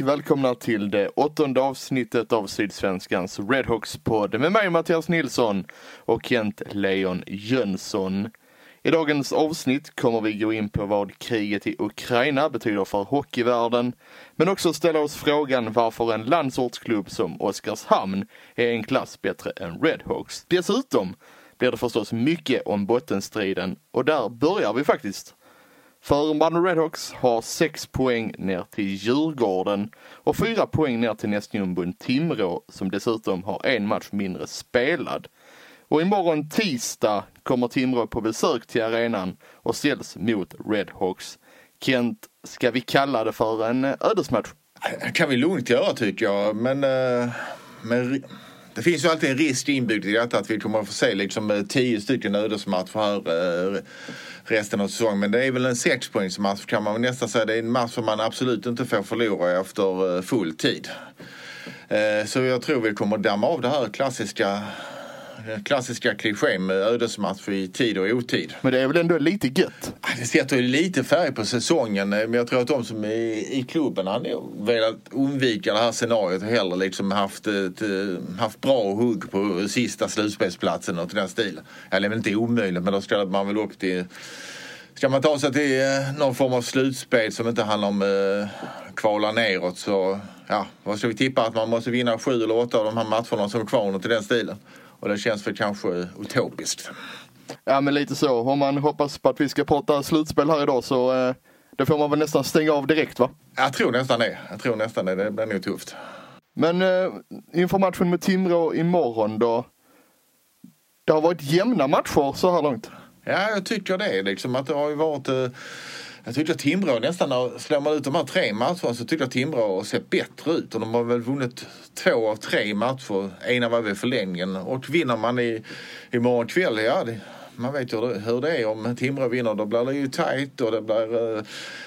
och välkomna till det åttonde avsnittet av Sydsvenskans Redhawks-podd med mig Mattias Nilsson och Kent Leon Jönsson. I dagens avsnitt kommer vi gå in på vad kriget i Ukraina betyder för hockeyvärlden, men också ställa oss frågan varför en landsortsklubb som Oskarshamn är en klass bättre än Redhawks. Dessutom blir det förstås mycket om bottenstriden och där börjar vi faktiskt. För Malmö Redhawks har 6 poäng ner till Djurgården och 4 poäng ner till nästjumbon Timrå som dessutom har en match mindre spelad. Och imorgon tisdag kommer Timrå på besök till arenan och ställs mot Redhawks. Kent, ska vi kalla det för en eh, ödesmatch? Det kan vi lugnt göra tycker jag. Men, eh, men det finns ju alltid en risk inbyggd i detta att vi kommer att få se liksom eh, tio stycken ödesmatcher här eh, resten av säsongen. Men det är väl en sexpoängsmatch kan man nästan säga. Det är en match som man absolut inte får förlora efter eh, full tid. Eh, Så jag tror vi kommer damma av det här klassiska klassiska klichén med ödesmatch i tid och otid. Men det är väl ändå lite gött? Ja, Det sätter lite färg på säsongen eh, men jag tror att de som är i klubben har nog velat undvika det här scenariot och hellre liksom haft, ett, eh, haft bra hugg på sista slutspelsplatsen och till den stilen. Ja, det är väl inte omöjligt men då ställer man väl upp till Ska man ta sig till eh, någon form av slutspel som inte handlar om eh, kvala neråt så ja, vad ska vi tippa att man måste vinna sju eller åtta av de här matcherna som är kvar och till den stilen. Och det känns väl kanske utopiskt. Ja men lite så. Om man hoppas på att vi ska prata slutspel här idag så eh, det får man väl nästan stänga av direkt va? Jag tror nästan det. Jag tror nästan det. Det blir nog tufft. Men eh, inför matchen med Timrå imorgon då. Det har varit jämna matcher så här långt. Ja, jag tycker det. Liksom att det har ju varit... Eh, jag tyckte att Timrå nästan, när slår man ut de här tre matcherna så tycker jag Timrå har sett bättre ut. Och de har väl vunnit två av tre matcher. Ena var väl förlängningen. Och vinner man i, imorgon kväll, ja det, man vet ju hur det, hur det är. Om Timrå vinner då blir det ju tajt och det blir eh,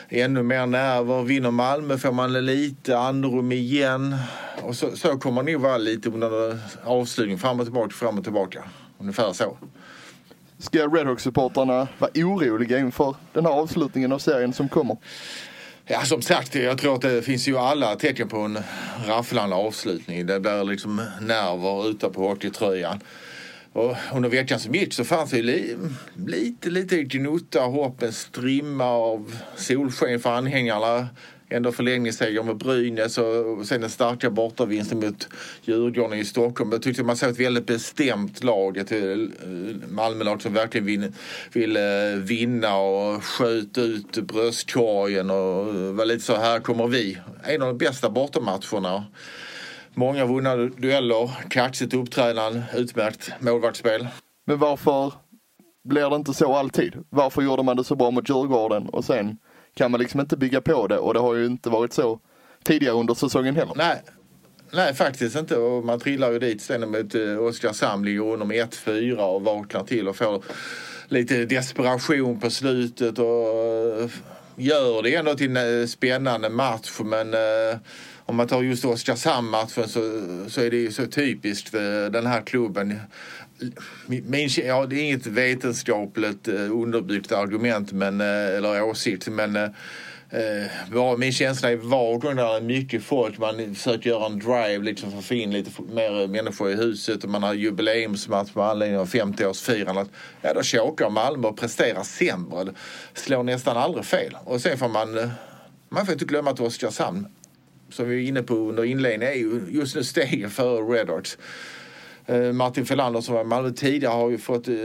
ännu mer nerver. Vinner Malmö får man lite andrum igen. Och så, så kommer det nog vara lite under avslutningen. Fram och tillbaka, fram och tillbaka. Ungefär så. Ska Redhawks-supportrarna vara oroliga inför den här avslutningen av serien som kommer? Ja, som sagt, jag tror att det finns ju alla tecken på en rafflande avslutning. Det blir liksom nerver ute på hockeytröjan. Och under veckan som gick så fanns det ju li, lite, lite gnutta hopp, en strimma av solsken för anhängarna. Ändå förlängningsseger med Brynäs och sen den starka bortavinsten mot Djurgården i Stockholm. Jag tyckte man såg ett väldigt bestämt lag, ett eh, Malmölag som verkligen vill, vill vinna och sköt ut bröstkorgen och eh, var lite så här kommer vi. En av de bästa bortamatcherna. Många vunna dueller, kaxigt uppträdande, utmärkt målvaktsspel. Men varför blir det inte så alltid? Varför gjorde man det så bra mot Djurgården och sen kan man liksom inte bygga på det och det har ju inte varit så tidigare under säsongen heller. Nej, nej faktiskt inte. Och man trillar ju dit sen mot eh, Oskarshamn, ligger under med 1-4 och vaknar till och får lite desperation på slutet och eh, gör det ändå till en eh, spännande match. Men om man tar just Oskarshamn-matchen så, så är det ju så typiskt för den här klubben. Min, ja, det är inget vetenskapligt eh, underbyggt argument men, eh, eller åsikt men eh, eh min känsla är vardagen där är mycket folk, man försöker göra en drive liksom för att få in lite mer människor i huset och man har jubileumsmatch med anledning av 50-årsfirandet. Ja, då chokar Malmö och presterar sämre. Det slår nästan aldrig fel. Och sen får man, eh, man får inte glömma att Oskarshamn, som vi är inne på under inledningen, är ju just nu steget före Redhawks. Martin Felander som var i Malmö tidigare har ju fått eh,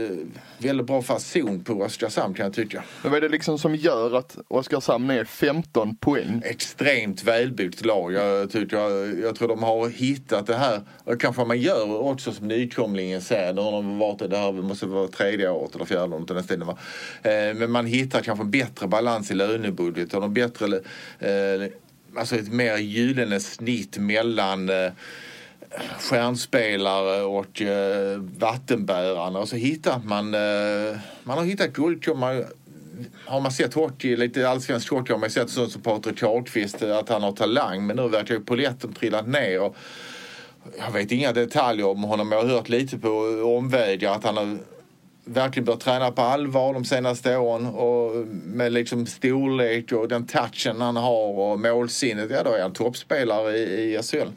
väldigt bra fason på Oskarshamn kan jag tycka. Men vad är det liksom som gör att Oskarshamn är 15 poäng? Extremt välbyggt lag. Jag, tycker, jag, jag tror de har hittat det här. Och kanske man gör också som nykomlingen säger. Nu har de varit det här, det måste vara tredje året eller fjärde året den stilen. Eh, Men man hittar kanske en bättre balans i lönebudget och en bättre, eh, alltså ett mer gyllene snitt mellan eh, stjärnspelare och eh, vattenbärarna och så hittar man, eh, man har hittat guldkorn. Man, har man sett hockey, lite allsvensk hockey har man sett sånt som Patrik Karlqvist eh, att han har talang men nu verkar ju polletten trillat ner. Och jag vet inga detaljer om honom jag har hört lite på omvägar att han har verkligen börjat träna på allvar de senaste åren och med liksom storlek och den touchen han har och målsinnet, ja då är han toppspelare i, i SHL.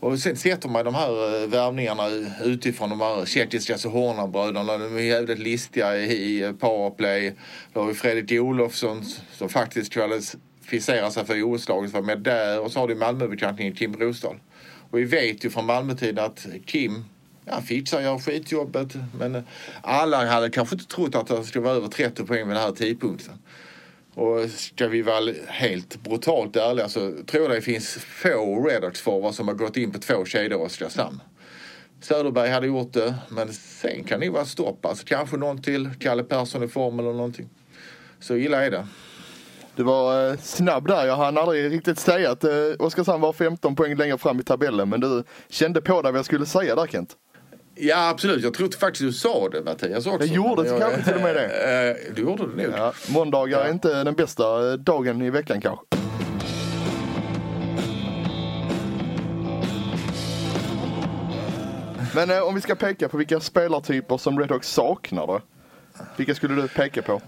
Och sen sätter man de här eh, värvningarna utifrån de här tjeckiska Sohorna-bröderna. De är jävligt listiga i powerplay. Då har vi Fredrik Olofsson som faktiskt kvalificerar sig för OS-laget var med där. Och så har du Malmöbekantningen Kim Rosdahl. Och vi vet ju från Malmötiden att Kim Ja, fixar gör skitjobbet. Men alla hade kanske inte trott att det skulle vara över 30 poäng vid den här tidpunkten. Och ska vi vara helt brutalt ärliga så tror jag det finns få Redox-forwards som har gått in på två kedjor i Oskarshamn. Söderberg hade gjort det, men sen kan det vara stopp. Alltså kanske någon till, Kalle Persson i form eller någonting. Så illa är det. Du var eh, snabb där. Jag hann aldrig riktigt säga att eh, Oskarshamn var 15 poäng längre fram i tabellen. Men du kände på dig vad jag skulle säga där Kent. Ja, absolut. Jag tror faktiskt du sa det Mattias också. Jag gjorde Men kanske till och med det. Eh, Du gjorde det nog. Ja, måndagar är inte den bästa eh, dagen i veckan kanske. Men eh, om vi ska peka på vilka spelartyper som Redhawks saknar då? Vilka skulle du peka på?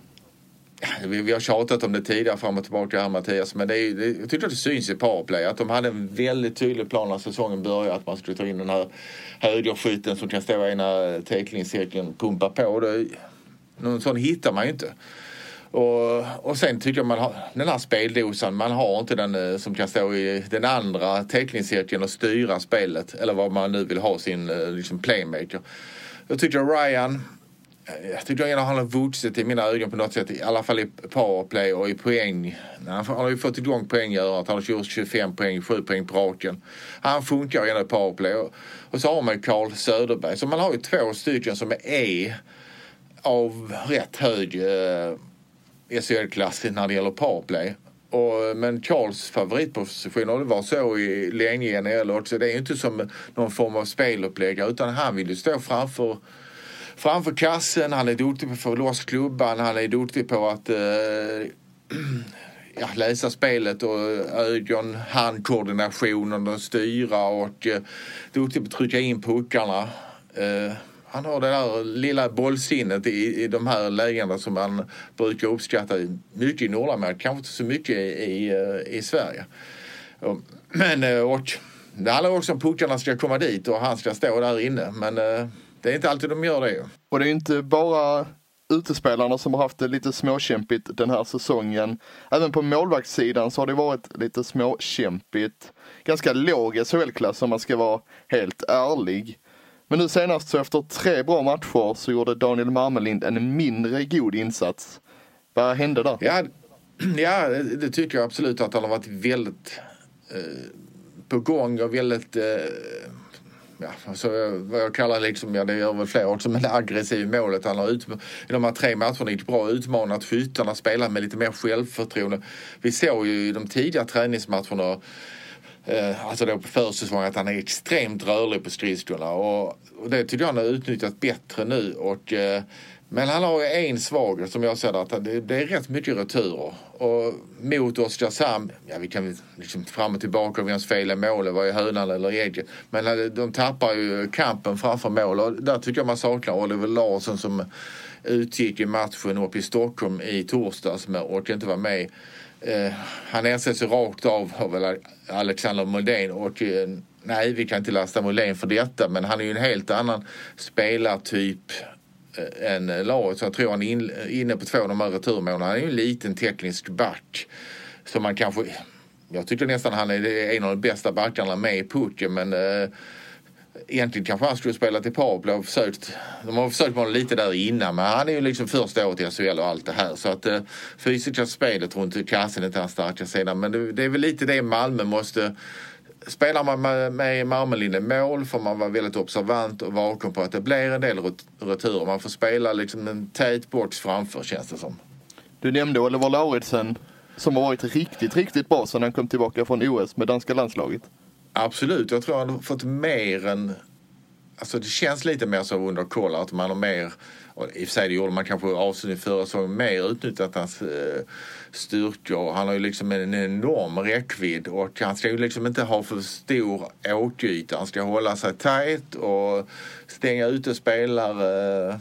Vi, vi har tjatat om det tidigare fram och tillbaka här Mattias. Men det är, det, jag tycker att det syns i powerplay. Att de hade en väldigt tydlig plan när säsongen började. Att man skulle ta in den här högerskytten som kan stå i ena teckningscirkeln pumpa på. Det, någon sån hittar man ju inte. Och, och sen tycker jag man har den här speldosan. Man har inte den eh, som kan stå i den andra teckningscirkeln och styra spelet. Eller vad man nu vill ha sin eh, liksom playmaker. Jag tycker Ryan Eh, jag tycker att han har vuxit i mina ögon på något sätt. I alla fall i powerplay och i poäng. Han har ju fått igång poänggörandet. Han har gjort 25 poäng, 7 poäng på raken. Han funkar ju ändå i powerplay. Och, och så har man Carl Söderberg. Så man har ju två stycken som är av rätt hög eh, SHL-klass när det gäller powerplay. Och, men Charles favoritposition, och det var så i länge i NHL också, det är ju inte som någon form av speluppläggare utan han vill ju stå framför framför kassen, han är duktig på att få loss klubban, han är duktig på att eh, ja, läsa spelet och ögon, handkoordinationen och styra och eh, duktig på att trycka in puckarna. Eh, han har det där lilla bollsinnet i, i de här lägena som man brukar uppskatta mycket i Nordamerika, kanske inte så mycket i, i, eh, i Sverige. Och, men eh, och det handlar också om puckarna ska komma dit och han ska stå där inne. Men eh, det är inte alltid de gör det. Och det är inte bara utespelarna som har haft det lite småkämpigt den här säsongen. Även på målvaktssidan så har det varit lite småkämpigt. Ganska låg SHL-klass om man ska vara helt ärlig. Men nu senast så efter tre bra matcher så gjorde Daniel Marmelind en mindre god insats. Vad hände där? Ja, ja det, det tycker jag absolut att han har varit väldigt eh, på gång och väldigt eh, ja, alltså, vad jag kallar liksom, ja det gör väl fler också, men aggressiv i målet. Han har ut, i de här tre matcherna gick bra utmanat skyttarna, spelat med lite mer självförtroende. Vi såg ju i de tidiga träningsmatcherna eh, alltså då på försäsongen att han är extremt rörlig på skridskorna och, det tycker jag han har utnyttjat bättre nu. Och, eh, men han har ju en svaghet som jag ser det, att det, det är rätt mycket returer. Och mot Oskarshamn, ja vi kan liksom fram och tillbaka vems fel är målet, var är hönan eller ägget. Men eh, de tappar ju kampen framför mål och där tycker jag man saknar Oliver Larsson som utgick i matchen uppe i Stockholm i torsdags men orkade inte vara med. Eh, han ersätts ju rakt av av Alexander Moldén och eh, nej, vi kan inte lasta Moldén för detta men han är ju en helt annan spelartyp än Laret. Så jag tror han är in, eh, inne på två av de här returmålen. Han är ju en liten teknisk back Så man kanske... Jag tycker nästan han är en av de bästa backarna med i pucken men eh, Egentligen kanske han skulle spela till Pablo och försökt. De har försökt med honom lite där innan men han är ju liksom första året i SHL och allt det här. Så att eh, fysiska spelet runt kassen är inte hans starka sida. Men det, det är väl lite det Malmö måste Spelar man med, med Marmelinne mål får man vara väldigt observant och vaken på att det blir en del ret- returer. Man får spela liksom en tät box framför känns det som. Du nämnde Oliver Lauritsen som har varit riktigt, riktigt bra sedan han kom tillbaka från OS med danska landslaget. Absolut, jag tror han har fått mer än... Alltså det känns lite mer så under koll att man har mer, och i och för sig det gjorde man kanske avsnitt förra säsongen, mer utnyttjat hans eh, styrkor. Han har ju liksom en enorm räckvidd och han ska ju liksom inte ha för stor åkyta. Han ska hålla sig tajt och stänga ute spelare,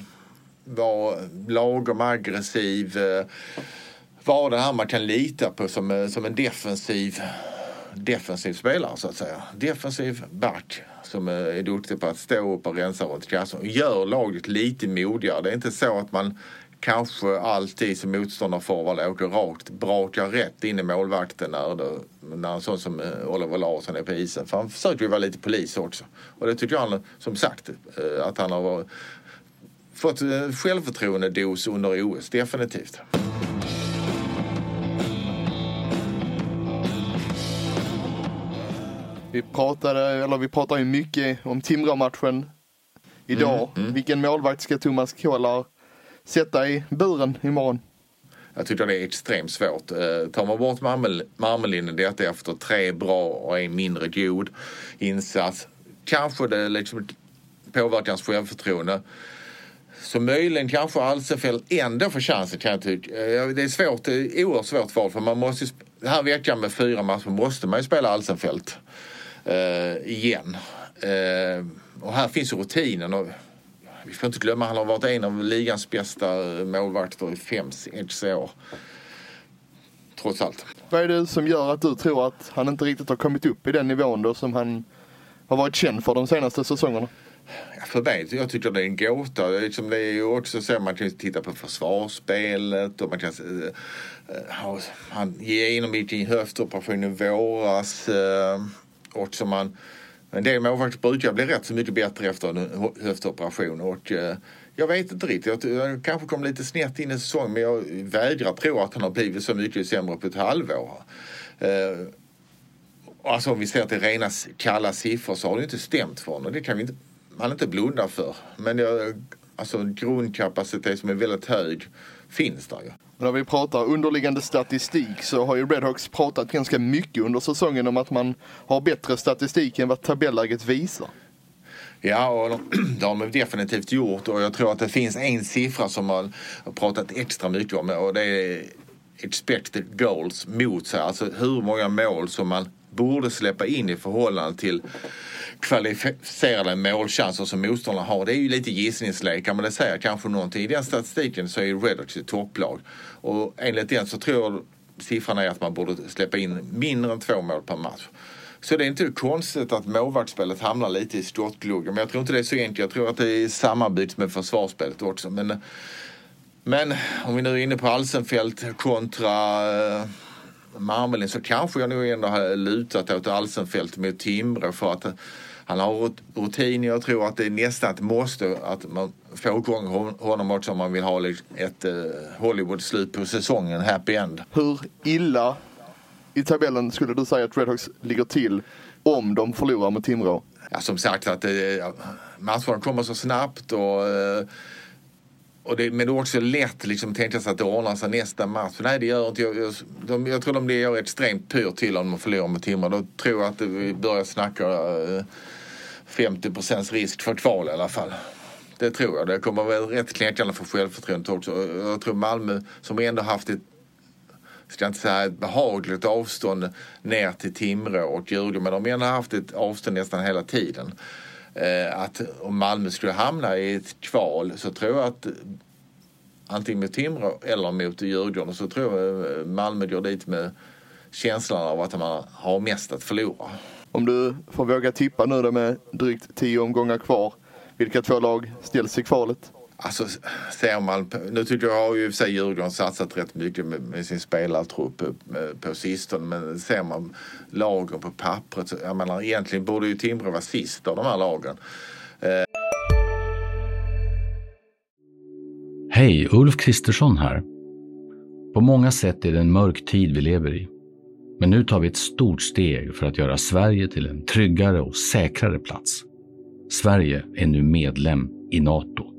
vara lagom aggressiv. Eh, vara den här man kan lita på som, eh, som en defensiv defensiv spelare så att säga. Defensiv back som eh, är duktig på att stå upp och rensa runt kassan och gör laget lite modigare. Det är inte så att man kanske alltid som motståndarforward åker rakt, brakar rätt in i målvakten när, det, när en sån som eh, Oliver Larsson är på isen. För han försöker ju vara lite polis också. Och det tycker jag han, som sagt, eh, att han har fått en självförtroende-dos under OS, definitivt. Vi pratade, eller vi pratar ju mycket om Timrå-matchen idag. Vilken målvakt ska Thomas Kohlar sätta i buren imorgon? Jag tycker det är extremt svårt. Eh, tar man bort Marmel- Marmelinne detta efter tre bra och en mindre god insats kanske det liksom påverkar hans självförtroende. Så möjligen kanske Alsenfelt ändå får chansen kan jag tycka. Eh, Det är svårt, det är oerhört svårt val för man måste ju den här veckan med fyra matcher måste man ju spela Alsenfelt igen. Eh, och här finns ju rutinen. Och vi får inte glömma han har varit en av ligans bästa målvakter i fem, sex år. Trots allt. Vad är det som gör att du tror att han inte riktigt har kommit upp i den nivån då som han har varit känd för de senaste säsongerna? Ja, För mig, jag tycker det är en gåta. Det är, liksom, det är ju också så att man kan titta på försvarsspelet och man kan eh, ha, han genomgick en höftoperation i våras. Och som man, en del målvakter brukar bli rätt så mycket bättre efter en höftoperation och eh, jag vet inte riktigt. Jag, jag kanske kom lite snett in i säsongen men jag vägrar tro att han har blivit så mycket sämre på ett halvår. Eh, Alltså om vi ser till rena kalla siffror så har det inte stämt för honom. Det kan vi inte, man inte blunda för. Men jag, alltså grundkapacitet som är väldigt hög finns där ju. När vi pratar underliggande statistik så har ju Redhawks pratat ganska mycket under säsongen om att man har bättre statistik än vad tabelläget visar. Ja, och de- det har de definitivt gjort och jag tror att det finns en siffra som man har pratat extra mycket om och det är expected goals mot sig. Alltså hur många mål som man borde släppa in i förhållande till kvalificerade målchanser som motståndarna har. Det är ju lite gissningslekar men det säger kanske någonting. I den statistiken så är ju Redhawks ett topplag och enligt den så tror jag siffran är att man borde släppa in mindre än två mål per match. Så det är inte konstigt att målvaktsspelet hamnar lite i skottgluggen. Men jag tror inte det är så enkelt. Jag tror att det är sammanbyggt med försvarsspelet också. Men, men om vi nu är inne på Alsenfelt kontra eh, Marmelin så kanske jag nog ändå har lutat åt Alsenfelt mot Timrå för att eh, han har rut- rutin. Jag tror att det är nästan ett måste att man får igång hon- honom också om man vill ha ett uh, Hollywood-slut på säsongen, happy end. Hur illa i tabellen skulle du säga att Redhawks ligger till om de förlorar mot Timrå? ja, som sagt att eh, matcherna kommer så snabbt och, eh, och det, men det är också lätt liksom tänka sig att det ordnar sig nästa match. Nej det gör inte jag. Jag, de, jag tror de gör extremt pyrt till om de förlorar med Timrå. Då tror jag att vi börjar snacka eh, 50 procents risk för kval i alla fall. Det tror jag. Det kommer vara rätt knäckande för självförtroendet också. Jag tror Malmö som ändå haft ett ska inte säga ett behagligt avstånd ner till Timrå och Djurgården men de har ändå haft ett avstånd nästan hela tiden. Eh, att om Malmö skulle hamna i ett kval så tror jag att antingen mot Timrå eller mot Djurgården så tror jag eh, Malmö går dit med känslan av att man har mest att förlora. Om du får våga tippa nu då med drygt tio omgångar kvar. Vilka två lag ställs i kvalet? Alltså ser man, nu tycker jag har ju i och för sig Djurgården satsat rätt mycket med, med sin spelartrupp på, sistone. Men ser man lagen på pappret så, jag menar egentligen borde ju Timrå vara sist av de här lagen. Eh. Hej, Ulf Kristersson här. På många sätt är det en mörk tid vi lever i. Men nu tar vi ett stort steg för att göra Sverige till en tryggare och säkrare plats. Sverige är nu medlem i Nato.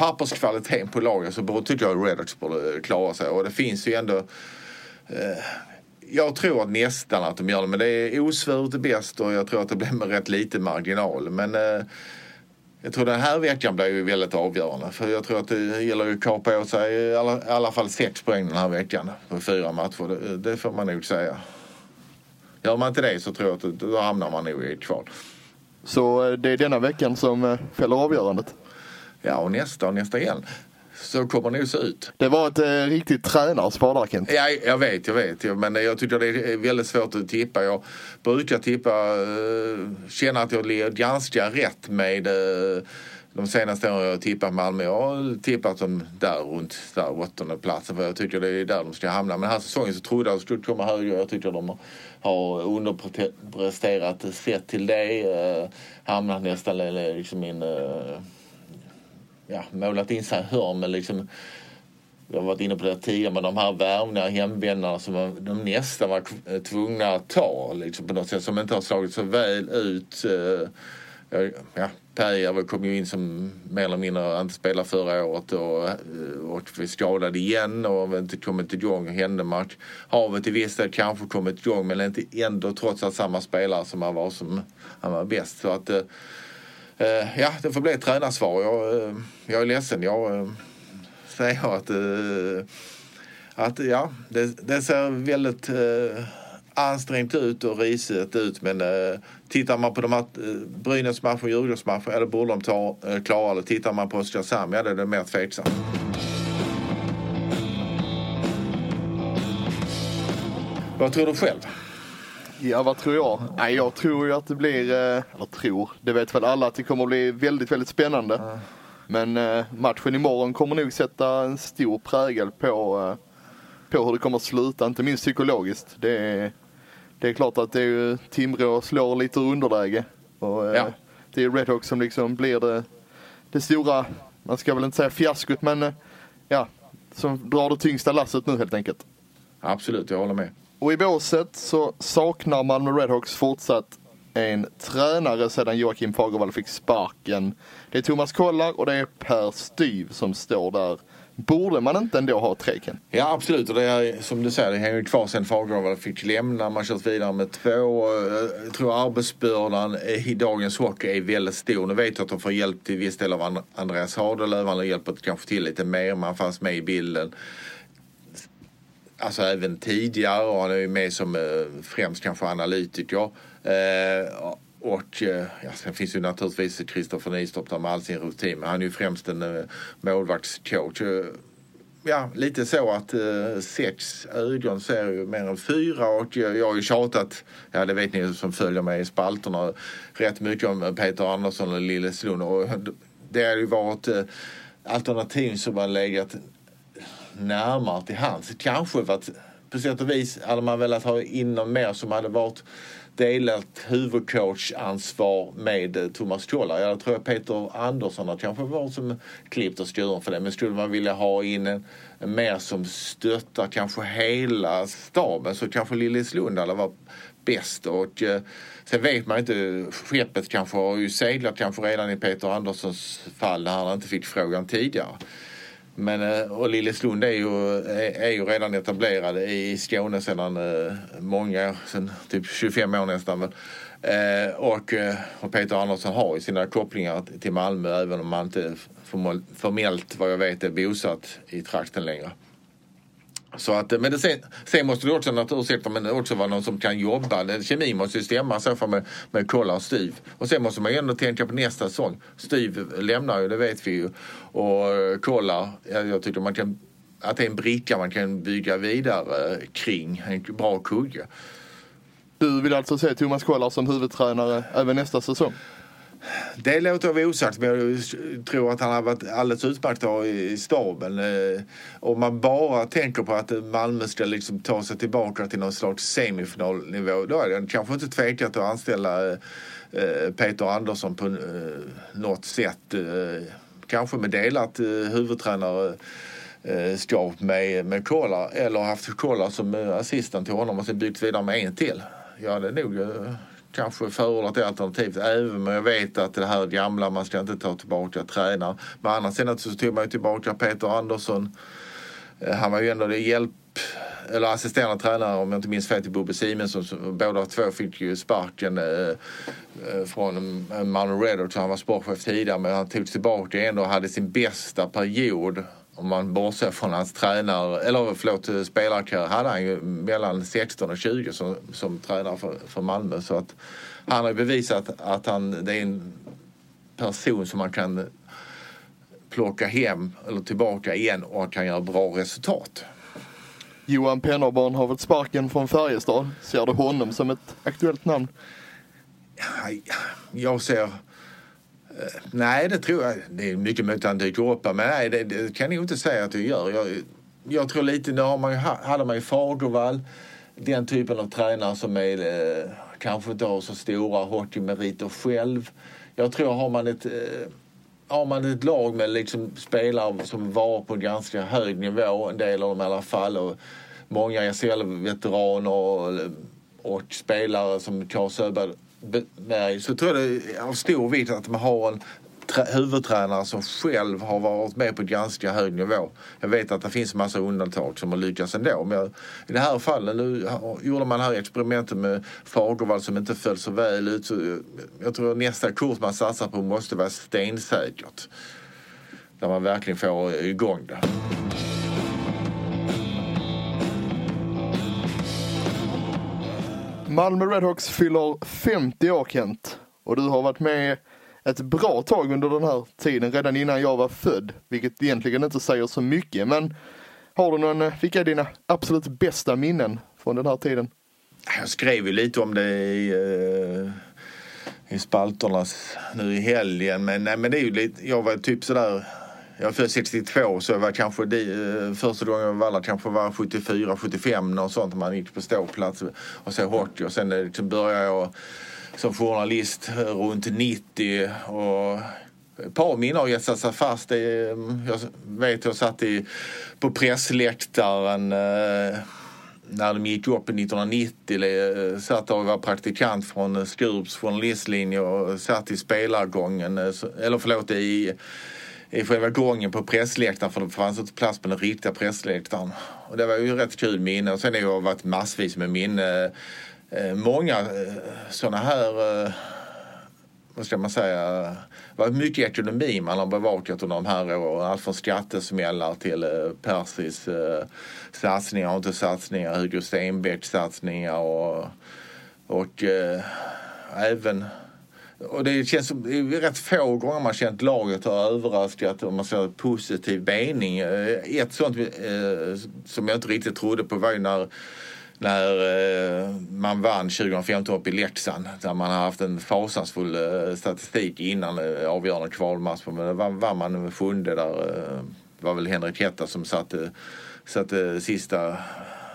papperskvaliteten på lagen så tycker jag Redhawks borde klara sig. Och det finns ju ändå eh, jag tror att nästan att de gör det, men det är osvuret bäst och jag tror att det blir med rätt lite marginal. Men eh, jag tror den här veckan blir ju väldigt avgörande. För jag tror att det gäller att kapa åt sig i alla, i alla fall sex poäng den här veckan på fyra matcher. Det, det får man nog säga. Gör man inte det så tror jag att då hamnar man nog i ett kval. Så eh, det är denna veckan som eh, fäller avgörandet. Ja, och nästa och nästa igen. Så kommer det nog se ut. Det var ett eh, riktigt tränarspar där Kent. Ja, jag vet, jag vet. Men jag tycker det är väldigt svårt att tippa. Jag brukar tippa, eh, känna att jag ligger ganska rätt med eh, de senaste åren jag tippat Malmö. Jag har tippat dem där runt där åttonde platsen för jag tycker det är där de ska hamna. Men den här säsongen så trodde jag att de skulle komma högre. Jag tycker de har underpresterat sett till det. Eh, hamnat nästan liksom in eh, ja, målat in sig i hörn men liksom jag har varit inne på det tidigare men de här värvningarna, hemvändarna som de nästan var eh, tvungna att ta liksom på något sätt som inte har slagit så väl ut. Eh, ja, Perjärvi kom ju in som mer eller mindre inte spelade förra året och, eh, och vi skadad igen och har inte kommit igång. Händemark har väl till viss del kanske kommit igång men inte ändå trots att samma spelare som han var som han var bäst. Så att Eh, ja, det får bli ett tränarsvar. Jag, eh, jag är ledsen. Jag eh, säger att, att ja, det, det ser väldigt ansträngt ut och risigt ut. Men tittar man på de här Brynäs-matchen, och Djurgårdsmatcher, eller borde de ta, klara eller Tittar man på Oskarshamn, ja det är det mer tveksamt. Vad tror du själv? Ja, vad tror jag? Nej, jag tror ju att det blir, eh, eller tror, det vet väl alla att det kommer att bli väldigt, väldigt spännande. Men eh, matchen imorgon kommer nog sätta en stor prägel på, eh, på hur det kommer att sluta, inte minst psykologiskt. Det är, det är klart att det är Timrå slår lite underläge. Och, ja. Det är Redhawks som liksom blir det, det stora, man ska väl inte säga fiaskot, men ja, som drar det tyngsta lasset nu helt enkelt. Absolut, jag håller med. Och i båset så saknar Malmö Redhawks fortsatt en tränare sedan Joakim Fagervall fick sparken. Det är Thomas Kollar och det är Per Styv som står där. Borde man inte ändå ha treken? Ja absolut och det är som du säger, det hänger ju kvar sen Fagervall fick lämna. Man kört vidare med två. Eh, jag tror arbetsbördan i dagens hockey är väldigt stor. Nu vet jag att de får hjälp till viss del av Andreas Hadelöv. Han har hjälpt kanske till lite mer. Man fanns med i bilden alltså även tidigare och han är ju med som eh, främst kanske analytiker. Eh, och eh, ja, sen finns ju naturligtvis Kristoffer Nyström där med all sin rutin men han är ju främst en eh, målvaktscoach. Eh, ja, lite så att eh, sex ögon ser ju mer än fyra och jag, jag har ju tjatat, ja det vet ni som följer mig i spalterna, rätt mycket om Peter Andersson och Lilleslund och det har ju varit eh, alternativ som har legat närmare till hands. Kanske för att på sätt och vis hade man velat ha in någon mer som hade varit delat huvudcoachansvar med eh, Thomas Tjolla. Jag tror att Peter Andersson har kanske varit som klippt och skuren för det. Men skulle man vilja ha in en, en mer som stöttar kanske hela staben så kanske Lillislund hade varit bäst. Och, eh, sen vet man inte, skeppet kanske har ju seglat kanske redan i Peter Anderssons fall när han inte fick frågan tidigare. Men, eh, och Lilleslund är ju, är ju redan etablerad i Skåne sedan eh, många många, sedan typ 25 år nästan. Eh, och, och Peter Andersson har ju sina kopplingar till Malmö även om han inte formellt vad jag vet är bosatt i trakten längre. Så att, men det, sen, sen måste det också ursäkta, men också vara någon som kan jobba. Kemin måste ju stämma så för med, med Kolla och Styv. Och sen måste man ju ändå tänka på nästa säsong. Styv lämnar ju, det vet vi ju. Och Kolla, jag, jag tycker man kan, att det är en bricka man kan bygga vidare kring. En bra kugge. Du vill alltså se Thomas Kollar som huvudtränare även nästa säsong? Det låter vi osagt men jag tror att han har varit alldeles utmärkt att ha i staben. Eh, om man bara tänker på att Malmö ska liksom ta sig tillbaka till någon slags semifinalnivå då är det kanske inte tvekat att anställa eh, eh, Peter Andersson på något sätt. Kanske med delat huvudtränare skap med, med Kolar eller haft Kolar som assistent till honom och sen byggt vidare med en till. Jag hade nog kanske förordat det alternativet även om jag vet att det här gamla, man ska inte ta tillbaka tränare. Men å andra sidan så tog man ju tillbaka Peter Andersson. Eh, han var ju ändå det hjälp eller assisterande tränare om jag inte minns fel till Bobbe Simonsson. Båda två fick ju sparken eh, eh från eh, Malmö Redhawks. Han var sportchef tidigare men han togs tillbaka ändå och hade sin bästa period om man bortser från hans tränare, eller förlåt spelarkarriär hade han ju mellan 16 och 20 som, som tränare för, för Malmö. Så att han har bevisat att han, det är en person som man kan plocka hem eller tillbaka igen och kan göra bra resultat. Johan Pennerborn har fått sparken från Färjestad. Ser du honom som ett aktuellt namn? Jag ser... Eh, nej, det tror jag. Det är mycket möjligt att han dyker upp men nej, det, det kan jag inte säga att det gör. Jag, jag tror lite, nu har man hade man ju Fagervall, den typen av tränare som är, eh, kanske inte har så stora hockeymeriter själv. Jag tror har man ett, eh, har man ett lag med liksom spelare som var på ganska hög nivå, en del av dem i alla fall, och många SHL-veteraner och, och spelare som Karl Söberg Berg, så tror jag det är av stor vikt att man har en huvudtränare som själv har varit med på ganska hög nivå. Jag vet att det finns en massa undantag som har lyckats ändå. Men jag, i det här fallet, nu gjorde man det här experimentet med Fagervall som inte föll så väl ut. Så jag, tror att nästa kurs man satsar på måste vara stensäkert. Där man verkligen får igång det. Malmö Redhawks fyller 50 år Kent. Och du har varit med ett bra tag under den här tiden, redan innan jag var född. Vilket egentligen inte säger så mycket. Men har du någon, eh, vilka är dina absolut bästa minnen från den här tiden? Jag skrev ju lite om det i, eh, i spalterna nu i helgen. Men, nej, men det är ju lite, jag var typ sådär, jag är född 62 så jag var kanske de, eh, första gången jag var kanske var 74, 75 något sånt. Man gick på ståplats och såg hockey och sen liksom började jag som journalist eh, runt 90 och ett par minnen har gett sig fast. Det, jag vet jag satt i, på pressläktaren när de gick upp 1990. Jag Satt och var praktikant från Skurups journalistlinje och satt i spelargången, eller förlåt i, i själva gången på pressläktaren för det fanns inte plats på den riktiga pressläktaren. Och det var ju rätt kul minne. Och sen har jag varit massvis med minne. Eh, många eh, sådana här eh, vad ska man säga, det var mycket ekonomi man har bevakat under de här åren. Allt från skattesmällar till Persis satsningar och inte satsningar, Hugo Stenbecks satsningar och, och äh, även och det känns som, det är rätt få gånger man känt laget har överraskat om man säger positiv mening. Eh, ett sånt eh, som jag inte riktigt trodde på var ju när när eh, man vann 2015 upp i Leksand där man har haft en fasansfull eh, statistik innan eh, avgörande kvalmatch. Men då vann man nummer sjunde där. Eh, det var väl Henrik Hetta som satte, satte sista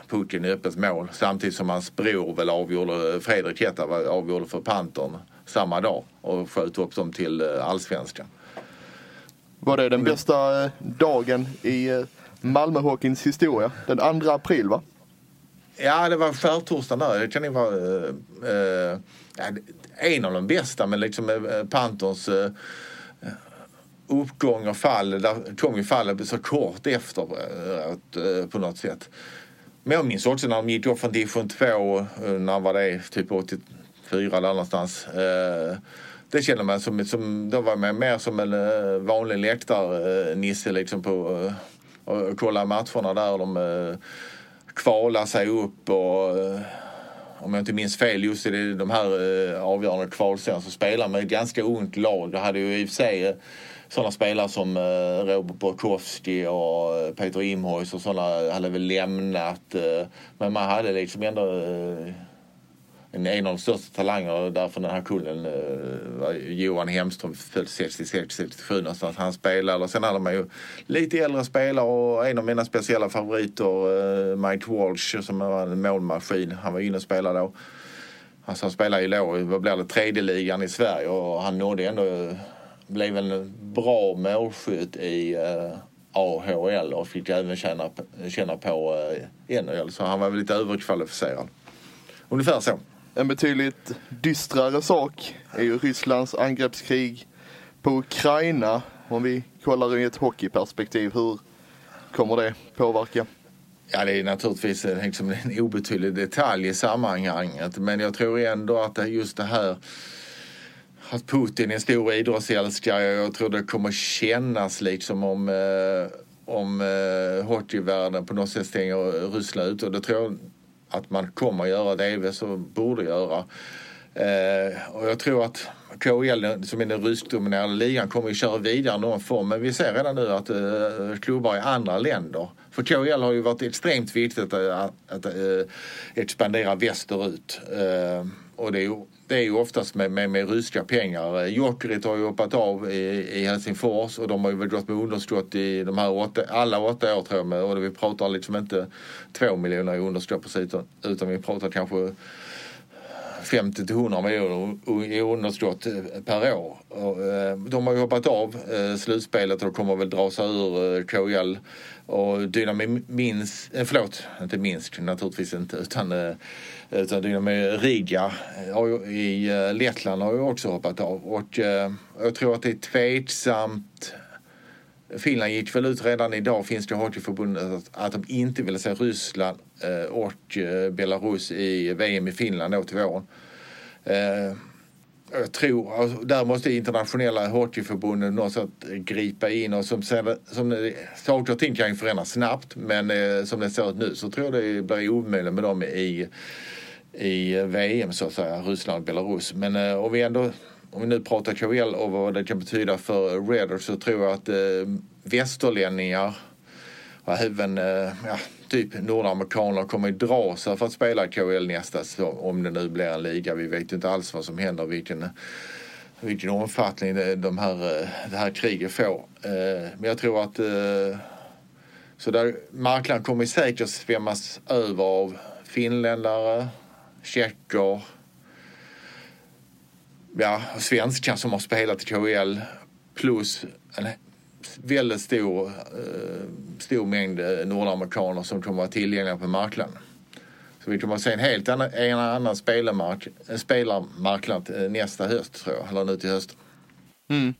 pucken i öppet mål samtidigt som hans bror väl avgjorde, Fredrik Hetta avgjorde för Pantern samma dag och sköt upp dem till eh, allsvenskan. Var det den bästa eh, dagen i eh, Malmöhockeyns historia? Den 2 april va? Ja, det var skärtorsdagen där. Det kan ju vara eh, eh, en av de bästa, men liksom eh, Panthers eh, uppgång och fall. Där kom ju fallet så kort efter på något sätt. Men jag minns också när de gick upp från division 2, eh, när var det? Typ 80, fyra där någonstans. Eh, det känner man som, som då var man mer som en eh, vanlig läktarnisse eh, liksom på eh, och kolla matcherna där de kvalar sig upp och om jag inte minns fel just i de här avgörande kvalserien så spelar man ett ganska ungt lag. Jag hade ju i och för sig sådana spelare som Robert Borkowski och Peter Imhois och sådana hade väl lämnat. Men man hade liksom ändå en, en av de största talangerna därför den här kullen eh, Johan Hemström, född 66-67 någonstans. Han spelade. Och sen hade man ju lite äldre spelare och en av mina speciella favoriter, eh, Mike Walsh, som var en målmaskin. Han var inne och spelade då. Alltså han spelade ju då, vad blir det, tredje ligan i Sverige och han nådde ändå, eh, blev en bra målskytt i AHL och fick även känna, känna på NHL. Så han var väl lite överkvalificerad. Ungefär så. En betydligt dystrare sak är ju Rysslands angreppskrig på Ukraina. Om vi kollar i ett hockeyperspektiv, hur kommer det påverka? Ja, det är naturligtvis en, liksom en obetydlig detalj i sammanhanget. Men jag tror ändå att det just det här att Putin är en stor idrottsälskare. Jag tror det kommer kännas liksom om, eh, om eh, hockeyvärlden på något sätt stänger Ryssland ut. Och det tror jag att man kommer göra. Det som borde göra. Eh, och jag tror att KHL som är den ryskdominerade ligan kommer att köra vidare i någon form. Men vi ser redan nu att eh, klubbar i andra länder. För KHL har ju varit extremt viktigt att, att, att eh, expandera västerut. Eh, och det är ju det är ju oftast med, med, med ryska pengar. Jokerit har ju hoppat av i, i Helsingfors och de har ju väl gått med underskott i de här åtta, alla åtta år tror jag. Med, och vi pratar liksom inte två miljoner i underskott precis utan vi pratar kanske 50 till 100 miljoner i underskott eh, per år. Eh, de har ju hoppat av eh, slutspelet och kommer väl dra sig ur KHL. Och Dynamo Minsk, förlåt, inte Minsk naturligtvis inte utan utan Dynamo Riga i Lettland har ju också hoppat av. Och jag tror att det är tveksamt Finland gick väl ut redan idag, finska hockeyförbundet, att, att de inte ville se Ryssland eh, och eh, Belarus i VM i Finland då till våren. Eh, jag tror, alltså, där måste internationella hockeyförbundet något sätt gripa in och som, som saker och ting kan ju förändras snabbt men eh, som det ser ut nu så tror jag det blir omöjligt med dem i, i VM så att säga, Ryssland och Belarus. Men eh, om vi ändå om vi nu pratar KHL och vad det kan betyda för Raiders så tror jag att eh, västerlänningar och även eh, ja, typ nordamerikaner kommer att dra sig för att spela KHL nästa säsong om det nu blir en liga. Vi vet inte alls vad som händer, vilken, vilken omfattning det, de här, eh, det här kriget får. Eh, men jag tror att eh, så där, marknaden kommer säkert svämmas över av finländare, tjecker, ja, svenskar som har spelat i KHL plus en väldigt stor, eh, stor mängd eh, nordamerikaner som kommer att vara tillgängliga på marknaden. Så vi kommer att se en helt annan, en annan spelarmark, eh, spelarmarknad nästa höst tror jag, eller nu till hösten. Mm.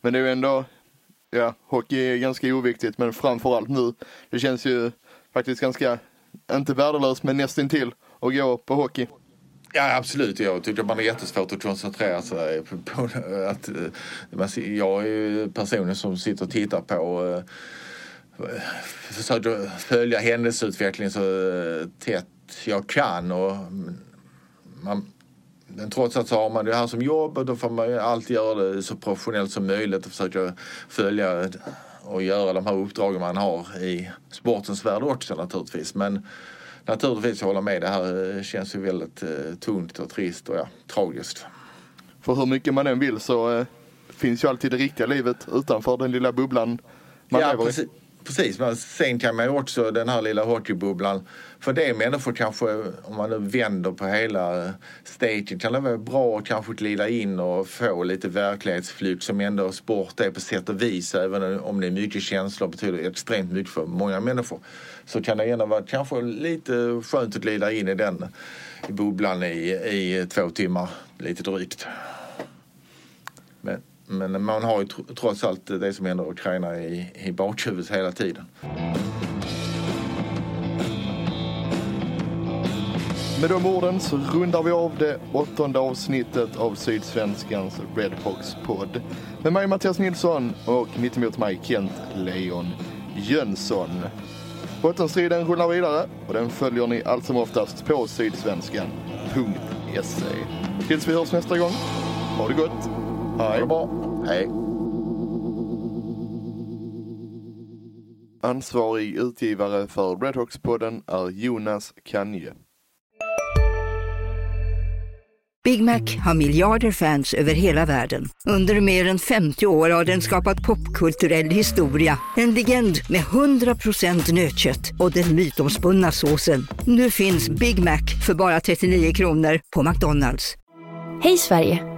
Men det är ju ändå, ja, hockey är ganska oviktigt men framförallt nu. Det känns ju faktiskt ganska, inte värdelöst men nästintill att gå på hockey. Ja absolut, jag tycker man är jättesvårt att koncentrera sig på, på att eh, jag är ju personen som sitter och tittar på eh, försöker följa händelseutvecklingen så eh, tätt jag kan och man, men trots att så har man det här som jobb och då får man alltid göra det så professionellt som möjligt och försöka följa och göra de här uppdragen man har i sportens värld också naturligtvis. Men naturligtvis hålla med. Det här känns ju väldigt eh, tungt och trist och ja, tragiskt. För hur mycket man än vill så eh, finns ju alltid det riktiga livet utanför den lilla bubblan man ja, lever i. Precis, men sen kan man ju också den här lilla hockeybubblan. För det är människor kanske, om man nu vänder på hela eh, stagen, kan det vara bra att kanske glida in och få lite verklighetsflykt som ändå sport är på sätt och vis. Även om det är mycket känslor betyder extremt mycket för många människor. Så kan det ändå vara kanske lite skönt att glida in i den i bubblan i, i två timmar, lite drygt. Men, man har ju trots allt det som händer i Ukraina i, i bakhuvudet hela tiden. Med de orden så rundar vi av det åttonde avsnittet av Sydsvenskans Redhawks-podd. Med mig Mattias Nilsson och mittemot mig Kent Leon Jönsson. Bottenstriden rullar vidare och den följer ni allt som oftast på sydsvenskan.se. Tills vi hörs nästa gång, ha det gott. Hej. bra. Hej. Ansvarig utgivare för Redhawks-podden är Jonas Kanje. Big Mac har miljarder fans över hela världen. Under mer än 50 år har den skapat popkulturell historia. En legend med 100% nötkött och den mytomspunna såsen. Nu finns Big Mac för bara 39 kronor på McDonalds. Hej Sverige!